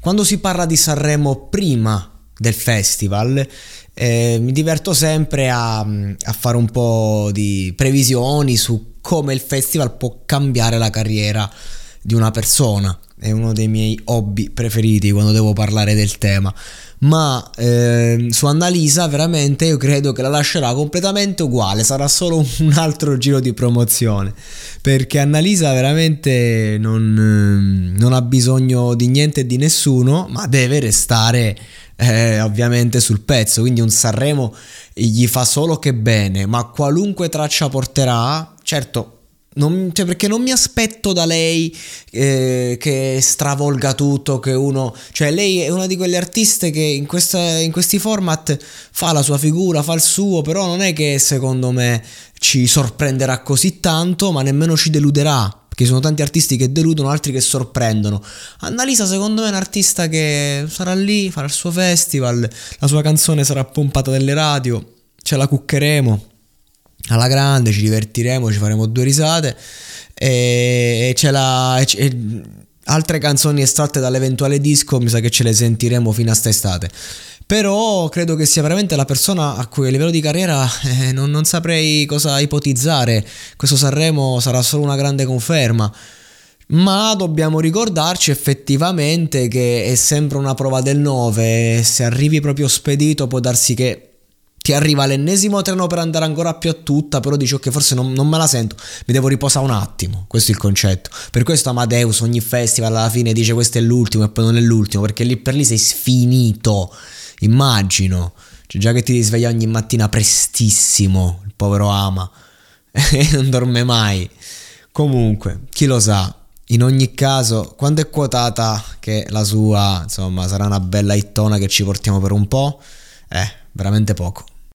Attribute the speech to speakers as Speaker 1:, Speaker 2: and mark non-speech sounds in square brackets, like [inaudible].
Speaker 1: Quando si parla di Sanremo prima del festival, eh, mi diverto sempre a, a fare un po' di previsioni su come il festival può cambiare la carriera di una persona. È uno dei miei hobby preferiti quando devo parlare del tema. Ma eh, su Annalisa veramente io credo che la lascerà completamente uguale, sarà solo un altro giro di promozione. Perché Annalisa veramente non, non ha bisogno di niente e di nessuno, ma deve restare eh, ovviamente sul pezzo. Quindi un Sanremo gli fa solo che bene, ma qualunque traccia porterà, certo non, cioè perché non mi aspetto da lei eh, che stravolga tutto, che uno... Cioè lei è una di quelle artiste che in, questa, in questi format fa la sua figura, fa il suo, però non è che secondo me ci sorprenderà così tanto, ma nemmeno ci deluderà. Perché sono tanti artisti che deludono, altri che sorprendono. Annalisa secondo me è un artista che sarà lì, farà il suo festival, la sua canzone sarà pompata nelle radio, ce la cuccheremo alla grande, ci divertiremo, ci faremo due risate e, e c'è la... E, altre canzoni estratte dall'eventuale disco mi sa che ce le sentiremo fino a st'estate però credo che sia veramente la persona a cui a livello di carriera [laughs] eh, non, non, saprei cosa ipotizzare. Questo Sanremo sarà solo una grande conferma. Ma dobbiamo ricordarci effettivamente che è sempre una prova del 9. Se arrivi proprio spedito, può darsi che ti arriva l'ennesimo treno per andare ancora più a tutta, però dici ok forse non, non, me la sento, mi devo riposare un attimo, questo è il concetto. Per questo Amadeus ogni festival alla fine dice questo è l'ultimo e poi non è l'ultimo, perché lì per lì sei sfinito, immagino. Cioè, già che ti sveglia ogni mattina prestissimo, il povero ama, [laughs] e non dorme mai. Comunque, chi lo sa. In ogni caso, quando è quotata che la sua, insomma, sarà una bella ittona che ci portiamo per un po'? Eh, veramente poco.